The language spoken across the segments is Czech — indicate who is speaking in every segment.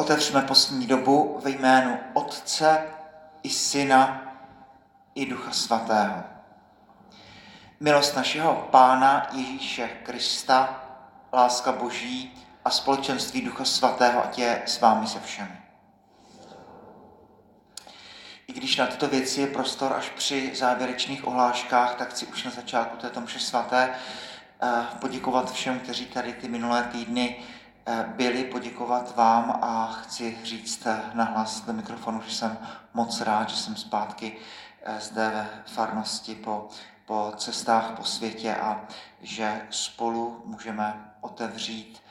Speaker 1: Otevřeme postní dobu ve jménu Otce i Syna i Ducha Svatého. Milost našeho Pána Ježíše Krista, láska Boží a společenství Ducha Svatého, ať je s vámi se všemi. I když na tyto věci je prostor až při závěrečných ohláškách, tak chci už na začátku této mše svaté eh, poděkovat všem, kteří tady ty minulé týdny byli, poděkovat vám a chci říct eh, nahlas do mikrofonu, že jsem moc rád, že jsem zpátky zde ve farnosti po, po cestách po světě a že spolu můžeme otevřít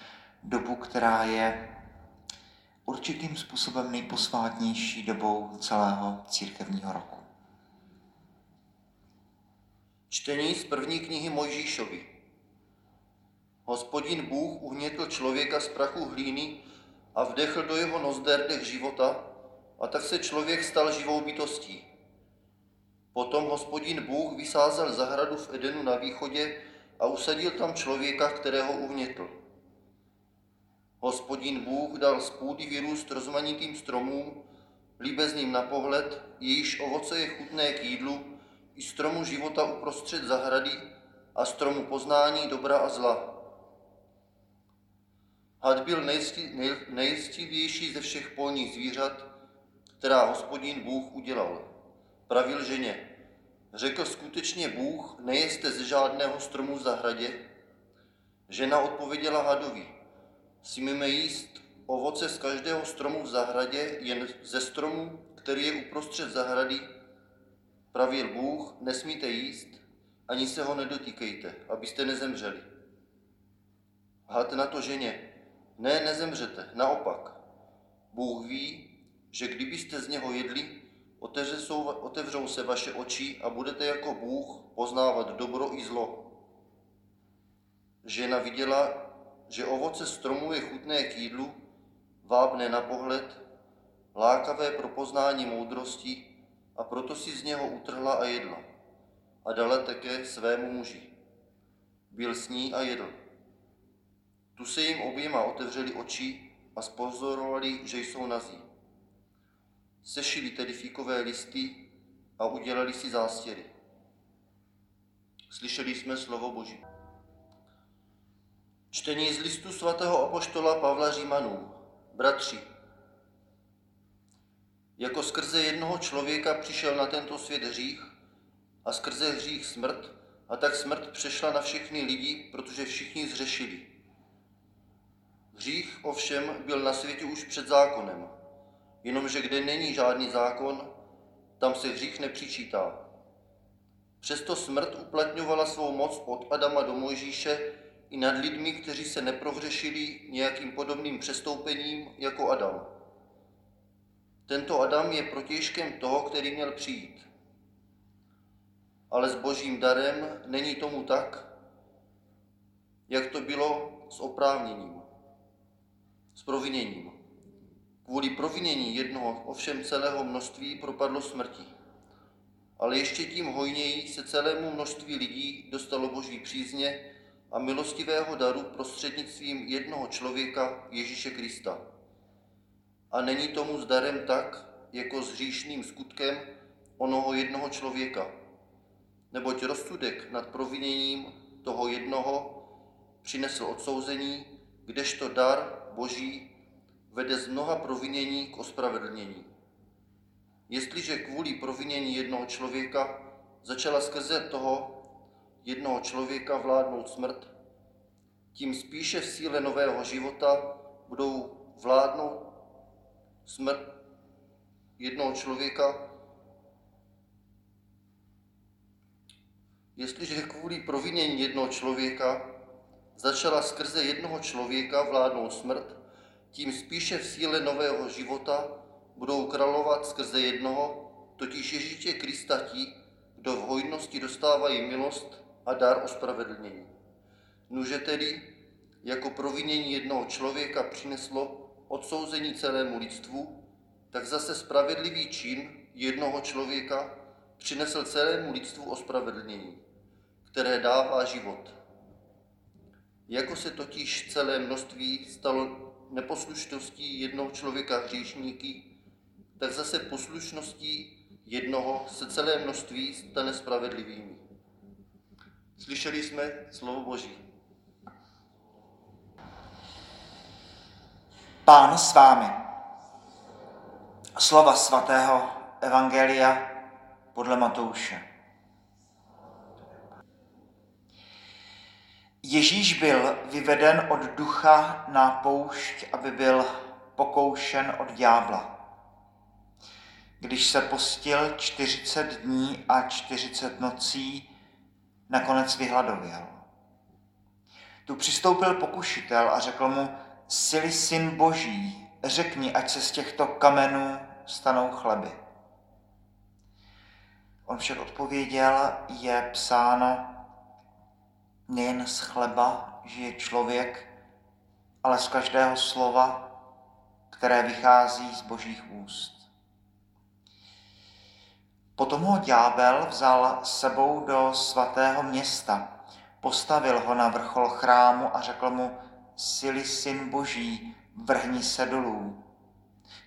Speaker 1: dobu, která je určitým způsobem nejposvátnější dobou celého církevního roku.
Speaker 2: Čtení z první knihy Mojžíšovi. Hospodin Bůh uhnětl člověka z prachu hlíny a vdechl do jeho nozder dech života, a tak se člověk stal živou bytostí. Potom hospodin Bůh vysázel zahradu v Edenu na východě a usadil tam člověka, kterého uhnětl. Hospodin Bůh dal z půdy vyrůst rozmanitým stromům, líbezným na pohled, jejíž ovoce je chutné k jídlu, i stromu života uprostřed zahrady a stromu poznání dobra a zla. Had byl nejstivější ze všech polních zvířat, která hospodin Bůh udělal. Pravil ženě, řekl skutečně Bůh, nejeste ze žádného stromu v zahradě? Žena odpověděla hadovi, Smíme jíst ovoce z každého stromu v zahradě, jen ze stromu, který je uprostřed zahrady, pravil Bůh, nesmíte jíst, ani se ho nedotýkejte, abyste nezemřeli. Had na to ženě, ne, nezemřete, naopak. Bůh ví, že kdybyste z něho jedli, otevřou se vaše oči a budete jako Bůh poznávat dobro i zlo. Žena viděla, že ovoce stromu je chutné k jídlu, vábné na pohled, lákavé pro poznání moudrosti a proto si z něho utrhla a jedla a dala také svému muži. Byl s ní a jedl. Tu se jim oběma otevřeli oči a spozorovali, že jsou nazí. Sešili tedy fíkové listy a udělali si zástěry. Slyšeli jsme slovo Boží. Čtení z listu svatého apoštola Pavla Římanů. Bratři, jako skrze jednoho člověka přišel na tento svět hřích a skrze hřích smrt, a tak smrt přešla na všechny lidi, protože všichni zřešili. Hřích ovšem byl na světě už před zákonem, jenomže kde není žádný zákon, tam se hřích nepřičítá. Přesto smrt uplatňovala svou moc od Adama do Mojžíše i nad lidmi, kteří se neprohřešili nějakým podobným přestoupením jako Adam. Tento Adam je protěžkem toho, který měl přijít. Ale s božím darem není tomu tak, jak to bylo s oprávněním, s proviněním. Kvůli provinění jednoho, ovšem celého množství propadlo smrti. Ale ještě tím hojněji se celému množství lidí dostalo boží přízně a milostivého daru prostřednictvím jednoho člověka Ježíše Krista. A není tomu s darem tak, jako s hříšným skutkem onoho jednoho člověka. Neboť rozsudek nad proviněním toho jednoho přinesl odsouzení, kdežto dar Boží vede z mnoha provinění k ospravedlnění. Jestliže kvůli provinění jednoho člověka začala skrze toho jednoho člověka vládnout smrt, tím spíše v síle nového života budou vládnout smrt jednoho člověka, Jestliže kvůli provinění jednoho člověka začala skrze jednoho člověka vládnout smrt, tím spíše v síle nového života budou královat skrze jednoho, totiž Ježíše Krista ti, kdo v hojnosti dostávají milost a dar ospravedlnění. Nuže tedy, jako provinění jednoho člověka přineslo odsouzení celému lidstvu, tak zase spravedlivý čin jednoho člověka přinesl celému lidstvu ospravedlnění, které dává život. Jako se totiž celé množství stalo neposlušností jednoho člověka hříšníky, tak zase poslušností jednoho se celé množství stane spravedlivými. Slyšeli jsme slovo Boží.
Speaker 1: Pán s vámi. Slova svatého Evangelia podle Matouše. Ježíš byl vyveden od ducha na poušť, aby byl pokoušen od ďábla. Když se postil 40 dní a 40 nocí, nakonec vyhladověl. Tu přistoupil pokušitel a řekl mu, sily syn boží, řekni, ať se z těchto kamenů stanou chleby. On však odpověděl, je psáno, nejen z chleba žije člověk, ale z každého slova, které vychází z božích úst. Potom ho ďábel vzal sebou do svatého města, postavil ho na vrchol chrámu a řekl mu, sily syn boží, vrhni se dolů.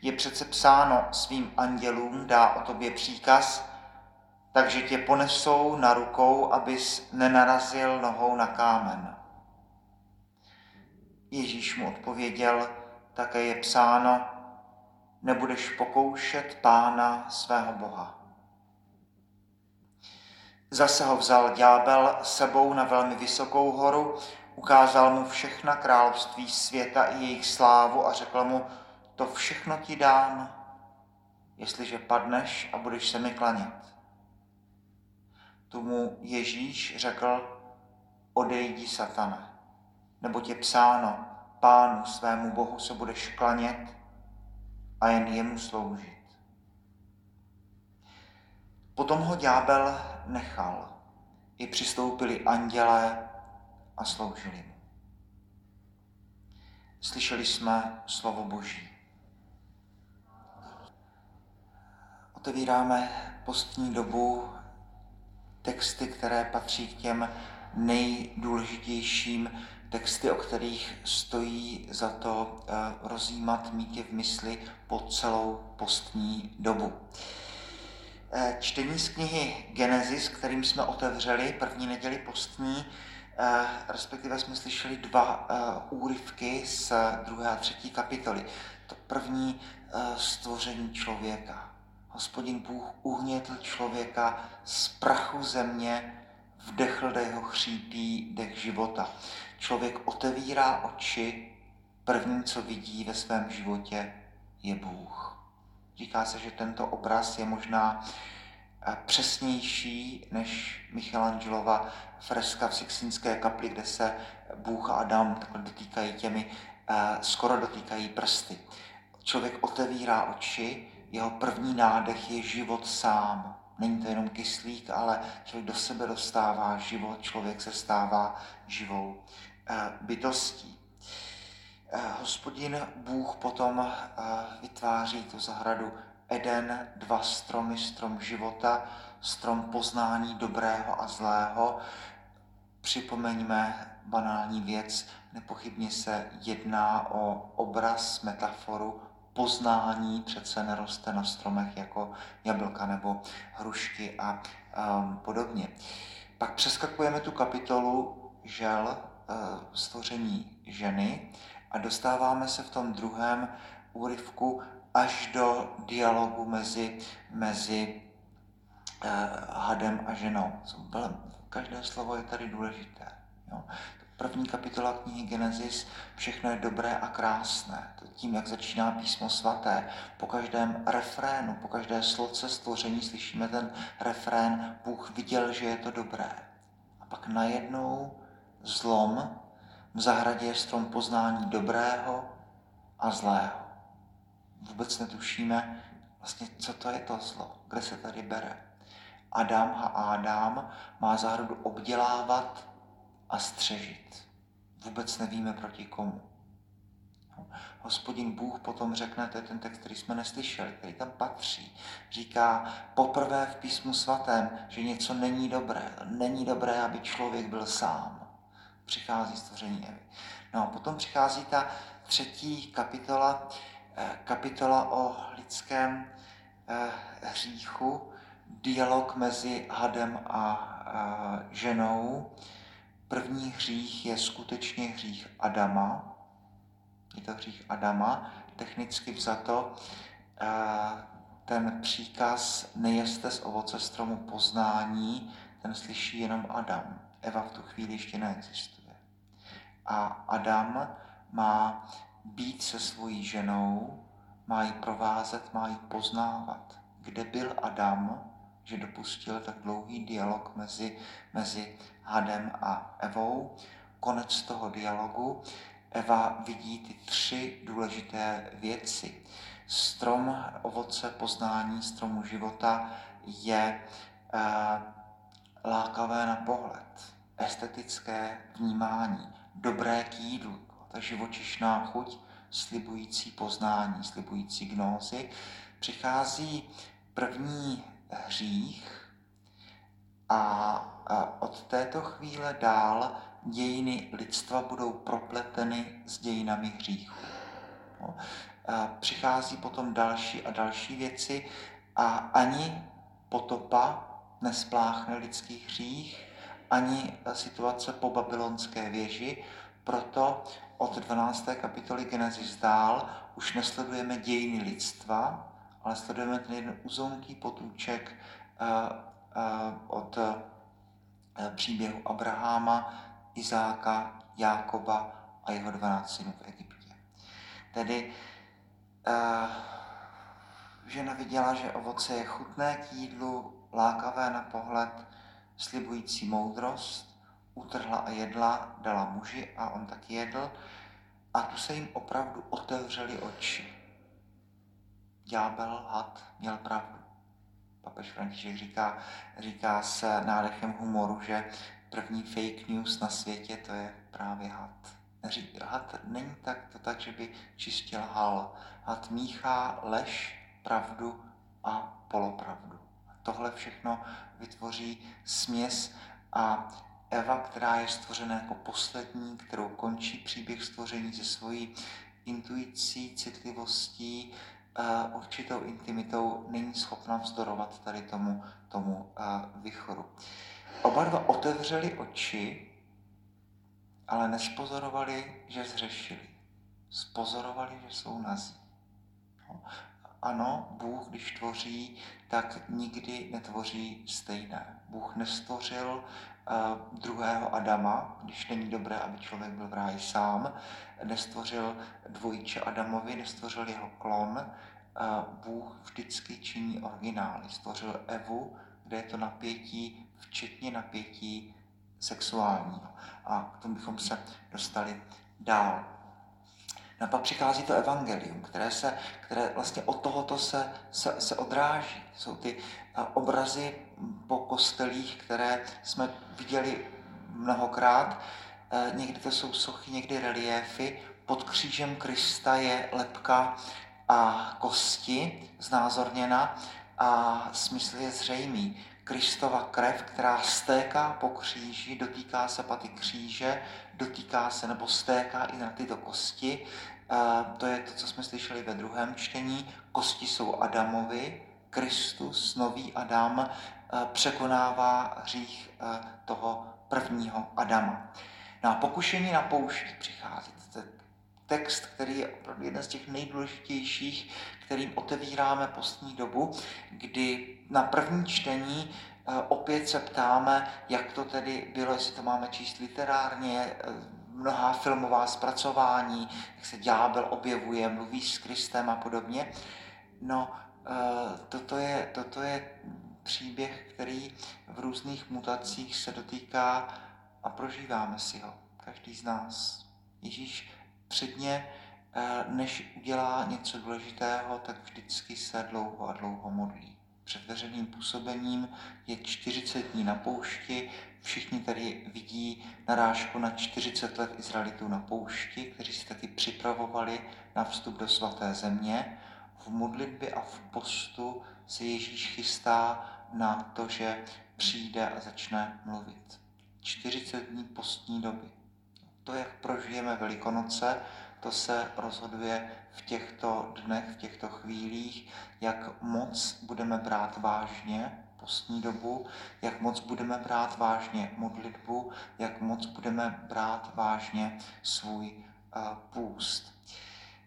Speaker 1: Je přece psáno svým andělům, dá o tobě příkaz, takže tě ponesou na rukou, abys nenarazil nohou na kámen. Ježíš mu odpověděl, také je psáno, nebudeš pokoušet pána svého Boha. Zase ho vzal ďábel sebou na velmi vysokou horu, ukázal mu všechna království světa i jejich slávu a řekl mu, to všechno ti dám, jestliže padneš a budeš se mi klanět tomu Ježíš řekl, odejdi satane, nebo tě psáno, pánu svému Bohu se budeš klanět a jen jemu sloužit. Potom ho ďábel nechal. I přistoupili andělé a sloužili mu. Slyšeli jsme slovo Boží. Otevíráme postní dobu texty, které patří k těm nejdůležitějším texty, o kterých stojí za to eh, rozjímat, mít je v mysli po celou postní dobu. Eh, čtení z knihy Genesis, kterým jsme otevřeli první neděli postní, eh, respektive jsme slyšeli dva úryvky z druhé a třetí kapitoly. To první stvoření člověka. Hospodin Bůh uhnětl člověka z prachu země, vdechl do jeho chřípí dech života. Člověk otevírá oči, první, co vidí ve svém životě, je Bůh. Říká se, že tento obraz je možná eh, přesnější než Michelangelova freska v Sixtinské kapli, kde se Bůh a Adam takhle dotýkají těmi, eh, skoro dotýkají prsty. Člověk otevírá oči jeho první nádech je život sám. Není to jenom kyslík, ale člověk do sebe dostává život, člověk se stává živou eh, bytostí. Eh, hospodin Bůh potom eh, vytváří tu zahradu Eden, dva stromy, strom života, strom poznání dobrého a zlého. Připomeňme banální věc, nepochybně se jedná o obraz, metaforu poznání přece neroste na stromech jako jablka nebo hrušky a um, podobně. Pak přeskakujeme tu kapitolu žel uh, stvoření ženy a dostáváme se v tom druhém úryvku až do dialogu mezi, mezi uh, hadem a ženou. Každé slovo je tady důležité. První kapitola knihy Genesis, všechno je dobré a krásné. Tím, jak začíná písmo svaté, po každém refrénu, po každé sloce stvoření slyšíme ten refrén, Bůh viděl, že je to dobré. A pak najednou zlom, v zahradě je strom poznání dobrého a zlého. Vůbec netušíme, vlastně, co to je to zlo, kde se tady bere. Adam a Adam má zahradu obdělávat a střežit. Vůbec nevíme proti komu. Hospodin Bůh potom řekne, to je ten text, který jsme neslyšeli, který tam patří. Říká poprvé v písmu svatém, že něco není dobré. Není dobré, aby člověk byl sám. přichází stvoření Evy. No a potom přichází ta třetí kapitola, eh, kapitola o lidském eh, hříchu, dialog mezi hadem a ženou. První hřích je skutečně hřích Adama. Je to hřích Adama. Technicky vzato ten příkaz nejeste z ovoce stromu poznání, ten slyší jenom Adam. Eva v tu chvíli ještě neexistuje. A Adam má být se svojí ženou, má ji provázet, má ji poznávat. Kde byl Adam, že dopustil tak dlouhý dialog mezi, mezi Hadem a Evou. Konec toho dialogu. Eva vidí ty tři důležité věci. Strom ovoce poznání, stromu života je eh, lákavé na pohled, estetické vnímání, dobré k jídlu, ta živočišná chuť, slibující poznání, slibující gnózy. Přichází první hřích a, od této chvíle dál dějiny lidstva budou propleteny s dějinami hříchu. No. Přichází potom další a další věci a ani potopa nespláchne lidský hřích, ani situace po babylonské věži, proto od 12. kapitoly Genesis dál už nesledujeme dějiny lidstva, ale sledujeme ten jeden uzonký potůček uh, uh, od uh, příběhu Abraháma, Izáka, Jákoba a jeho 12 synů v Egyptě. Tedy žena viděla, že ovoce je chutné k jídlu, lákavé na pohled, slibující moudrost, utrhla a jedla, dala muži a on taky jedl a tu se jim opravdu otevřely oči ďábel, had, měl pravdu. Papež František říká, říká s nádechem humoru, že první fake news na světě to je právě had. Had není tak, to tak, že by čistě lhal. Had míchá lež, pravdu a polopravdu. Tohle všechno vytvoří směs a Eva, která je stvořena jako poslední, kterou končí příběh stvoření se svojí intuicí, citlivostí, určitou intimitou není schopna vzdorovat tady tomu, tomu vychoru. Oba dva otevřeli oči, ale nespozorovali, že zřešili. Spozorovali, že jsou nazí. No. Ano, Bůh, když tvoří, tak nikdy netvoří stejné. Bůh nestvořil uh, druhého Adama, když není dobré, aby člověk byl v ráji sám. Nestvořil dvojiče Adamovi, nestvořil jeho klon. Uh, Bůh vždycky činí originály. Stvořil Evu, kde je to napětí, včetně napětí sexuálního. A k tomu bychom se dostali dál. A pak přichází to evangelium, které, se, které vlastně od tohoto se, se, se odráží. Jsou ty obrazy po kostelích, které jsme viděli mnohokrát. E, někdy to jsou sochy, někdy reliéfy. Pod křížem Krista je lepka a kosti znázorněna a smysl je zřejmý. Kristova krev, která stéká po kříži, dotýká se paty kříže, dotýká se nebo stéká i na tyto kosti. To je to, co jsme slyšeli ve druhém čtení. Kosti jsou Adamovi, Kristus, nový Adam, překonává hřích toho prvního Adama. No a pokušení na poušti přichází. Text, který je opravdu jeden z těch nejdůležitějších, kterým otevíráme postní dobu, kdy na první čtení opět se ptáme, jak to tedy bylo, jestli to máme číst literárně, mnohá filmová zpracování, jak se ďábel objevuje, mluví s Kristem a podobně. No, eh, toto je, toto je příběh, který v různých mutacích se dotýká a prožíváme si ho, každý z nás. Ježíš předně, eh, než udělá něco důležitého, tak vždycky se dlouho a dlouho modlí před veřejným působením je 40 dní na poušti. Všichni tady vidí narážku na 40 let Izraelitů na poušti, kteří si taky připravovali na vstup do svaté země. V modlitbě a v postu se Ježíš chystá na to, že přijde a začne mluvit. 40 dní postní doby. To, jak prožijeme Velikonoce, to se rozhoduje v těchto dnech, v těchto chvílích, jak moc budeme brát vážně postní dobu, jak moc budeme brát vážně modlitbu, jak moc budeme brát vážně svůj uh, půst.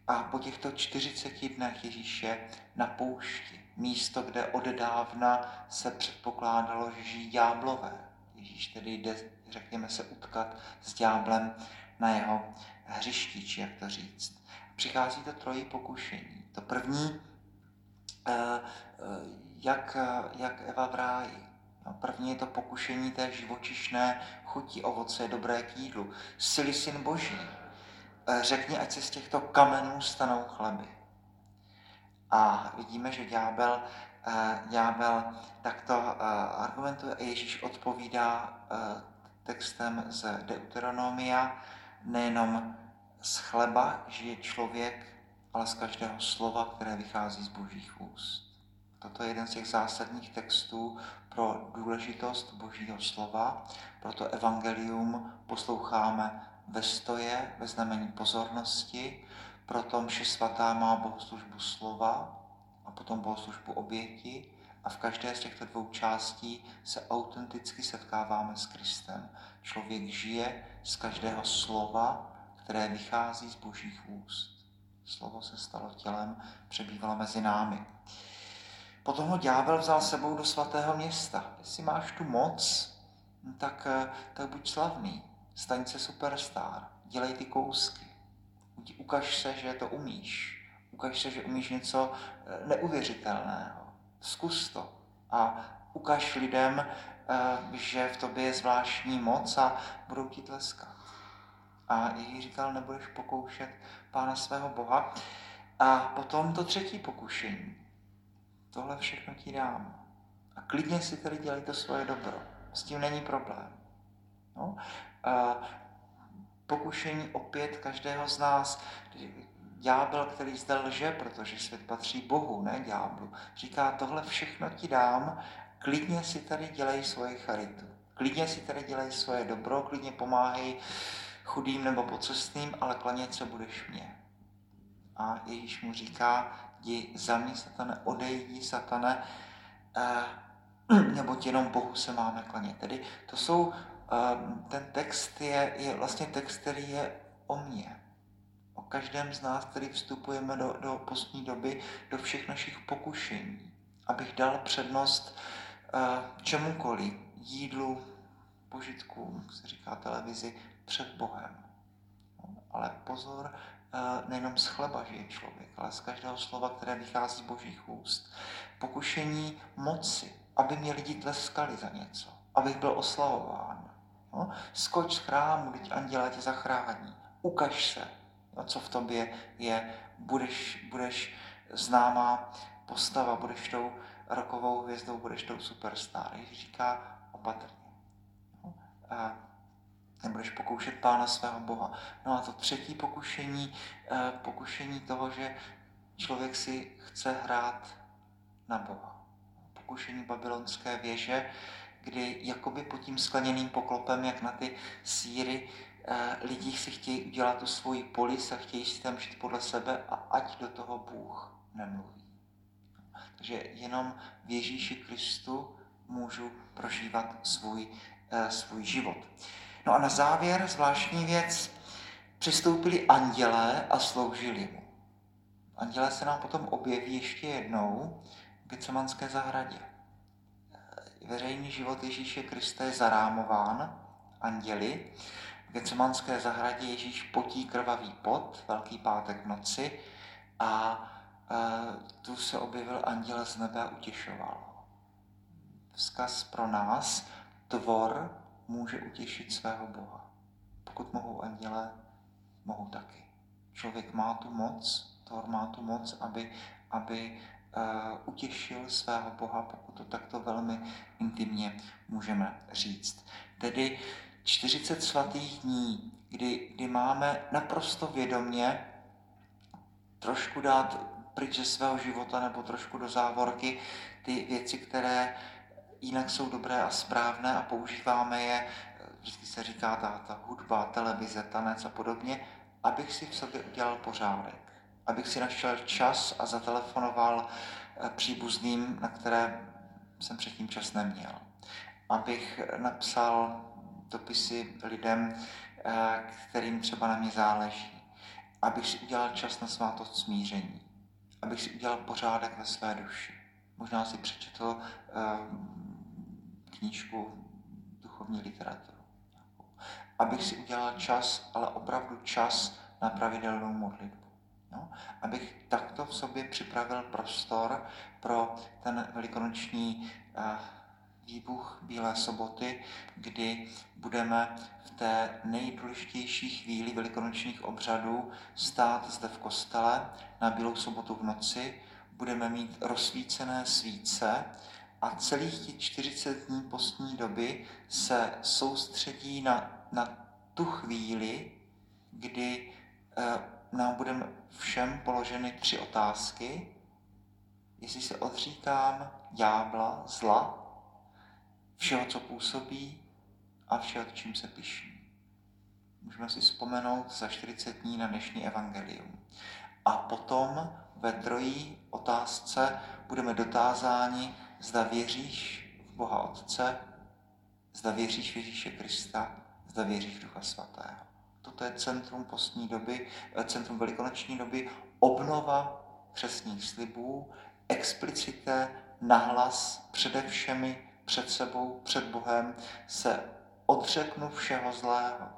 Speaker 1: A po těchto 40 dnech Ježíše na poušti, místo, kde odedávna se předpokládalo, že žijí ďáblové. Ježíš tedy jde, řekněme se, utkat s ďáblem na jeho hřišti, či jak to říct. Přichází to trojí pokušení. To první, eh, eh, jak, jak Eva v ráji. No, první je to pokušení té živočišné chuti ovoce dobré k jídlu. Sily syn boží, eh, řekni, ať se z těchto kamenů stanou chleby. A vidíme, že ďábel, ďábel takto argumentuje a Ježíš odpovídá textem z Deuteronomia, nejenom z chleba žije člověk, ale z každého slova, které vychází z božích úst. Toto je jeden z těch zásadních textů pro důležitost božího slova, proto evangelium posloucháme ve stoje, ve znamení pozornosti, proto mše svatá má bohoslužbu slova a potom bohoslužbu oběti a v každé z těchto dvou částí se autenticky setkáváme s Kristem. Člověk žije z každého slova, které vychází z božích úst. Slovo se stalo tělem, přebývalo mezi námi. Potom ho ďábel vzal sebou do svatého města. Jestli máš tu moc, tak, tak buď slavný, staň se superstar, dělej ty kousky. Ukaž se, že to umíš. Ukaž se, že umíš něco eh, neuvěřitelného. Zkus to a ukaž lidem, eh, že v tobě je zvláštní moc a budou ti tleskat. A Ježíš říkal, nebudeš pokoušet Pána svého Boha. A potom to třetí pokušení. Tohle všechno ti dám. A klidně si tady dělej to svoje dobro. S tím není problém. No? A pokušení opět každého z nás. Ďábel, který zde lže, protože svět patří Bohu, ne ďáblu, říká, tohle všechno ti dám, klidně si tady dělej svoji charitu. Klidně si tady dělej svoje dobro, klidně pomáhej chudým nebo pocestným, ale klanět se budeš mě. A Ježíš mu říká, jdi za mě, satane, odejdi, satane, eh, nebo jenom Bohu se máme klanět. Tedy to jsou, eh, ten text je, je vlastně text, který je o mně. O každém z nás, který vstupujeme do, do postní doby, do všech našich pokušení. Abych dal přednost eh, čemukoliv, jídlu, požitkům, se říká televizi, před Bohem. Ale pozor, nejenom z chleba žije člověk, ale z každého slova, které vychází z božích úst. Pokušení moci, aby mě lidi tleskali za něco, abych byl oslavován. No, skoč z chrámu, teď anděla tě zachrání. Ukaž se, no, co v tobě je. Budeš, budeš známá postava, budeš tou rokovou hvězdou, budeš tou superstar. Ježíš říká opatrně. No, a nebudeš pokoušet Pána svého Boha. No a to třetí pokušení, eh, pokušení toho, že člověk si chce hrát na Boha. Pokušení babylonské věže, kdy jakoby pod tím skleněným poklopem, jak na ty síry, eh, lidi si chtějí udělat tu svoji polis a chtějí si tam žít podle sebe a ať do toho Bůh nemluví. Takže jenom v Ježíši Kristu můžu prožívat svůj, eh, svůj život. No a na závěr zvláštní věc. Přistoupili andělé a sloužili mu. Andělé se nám potom objeví ještě jednou v Getsemanské zahradě. Veřejný život Ježíše Krista je zarámován anděli. V Getsemanské zahradě Ježíš potí krvavý pot, velký pátek v noci a e, tu se objevil anděl z nebe a utěšoval. Vzkaz pro nás, tvor může utěšit svého Boha. Pokud mohou anděle, mohou taky. Člověk má tu moc, Thor má tu moc, aby, aby uh, utěšil svého Boha, pokud to takto velmi intimně můžeme říct. Tedy 40 svatých dní, kdy, kdy máme naprosto vědomě trošku dát pryč ze svého života nebo trošku do závorky ty věci, které jinak jsou dobré a správné a používáme je vždycky se říká ta, ta hudba, televize, tanec a podobně, abych si v sobě udělal pořádek. Abych si našel čas a zatelefonoval eh, příbuzným, na které jsem předtím čas neměl. Abych napsal dopisy lidem, eh, kterým třeba na mě záleží. Abych si udělal čas na svátost smíření. Abych si udělal pořádek ve své duši. Možná si přečetl eh, knížku duchovní literaturu. Abych si udělal čas, ale opravdu čas na pravidelnou modlitbu. No? Abych takto v sobě připravil prostor pro ten velikonoční uh, výbuch Bílé soboty, kdy budeme v té nejdůležitější chvíli velikonočních obřadů stát zde v kostele na Bílou sobotu v noci, budeme mít rozsvícené svíce a celých těch 40 dní postní doby se soustředí na, na tu chvíli, kdy eh, nám budeme všem položeny tři otázky. Jestli se odříkám ďábla, zla, všeho, co působí a všeho, čím se piší. Můžeme si vzpomenout za 40 dní na dnešní evangelium. A potom ve trojí otázce budeme dotázáni, zda věříš v Boha Otce, zda věříš v Ježíše Krista, zda věříš v Ducha Svatého. Toto je centrum postní doby, eh, centrum velikonoční doby, obnova přesných slibů, explicité, nahlas přede všemi, před sebou, před Bohem, se odřeknu všeho zlého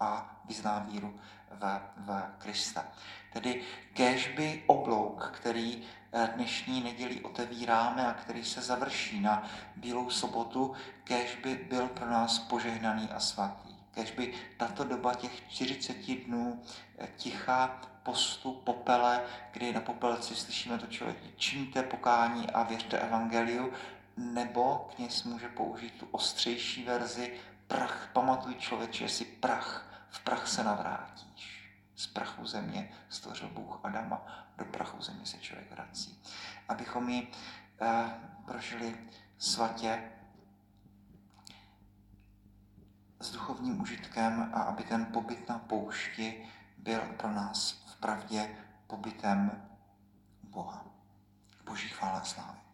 Speaker 1: a vyznám víru v, v Krista. Tedy kéžby oblouk, který eh, dnešní neděli otevíráme a který se završí na Bílou sobotu, kéžby byl pro nás požehnaný a svatý. Kéžby tato doba těch 40 dnů eh, ticha, postu, popele, kdy na popelci slyšíme to člověk, činíte pokání a věřte evangeliu, nebo kněz může použít tu ostřejší verzi, prach, pamatuj člověče, jsi prach, v prach se navrátíš. Z prachu země stvořil Bůh Adama, do prachu země se člověk vrací. Abychom ji eh, prožili svatě s duchovním užitkem a aby ten pobyt na poušti byl pro nás v pravdě pobytem Boha. Boží chvála slávy.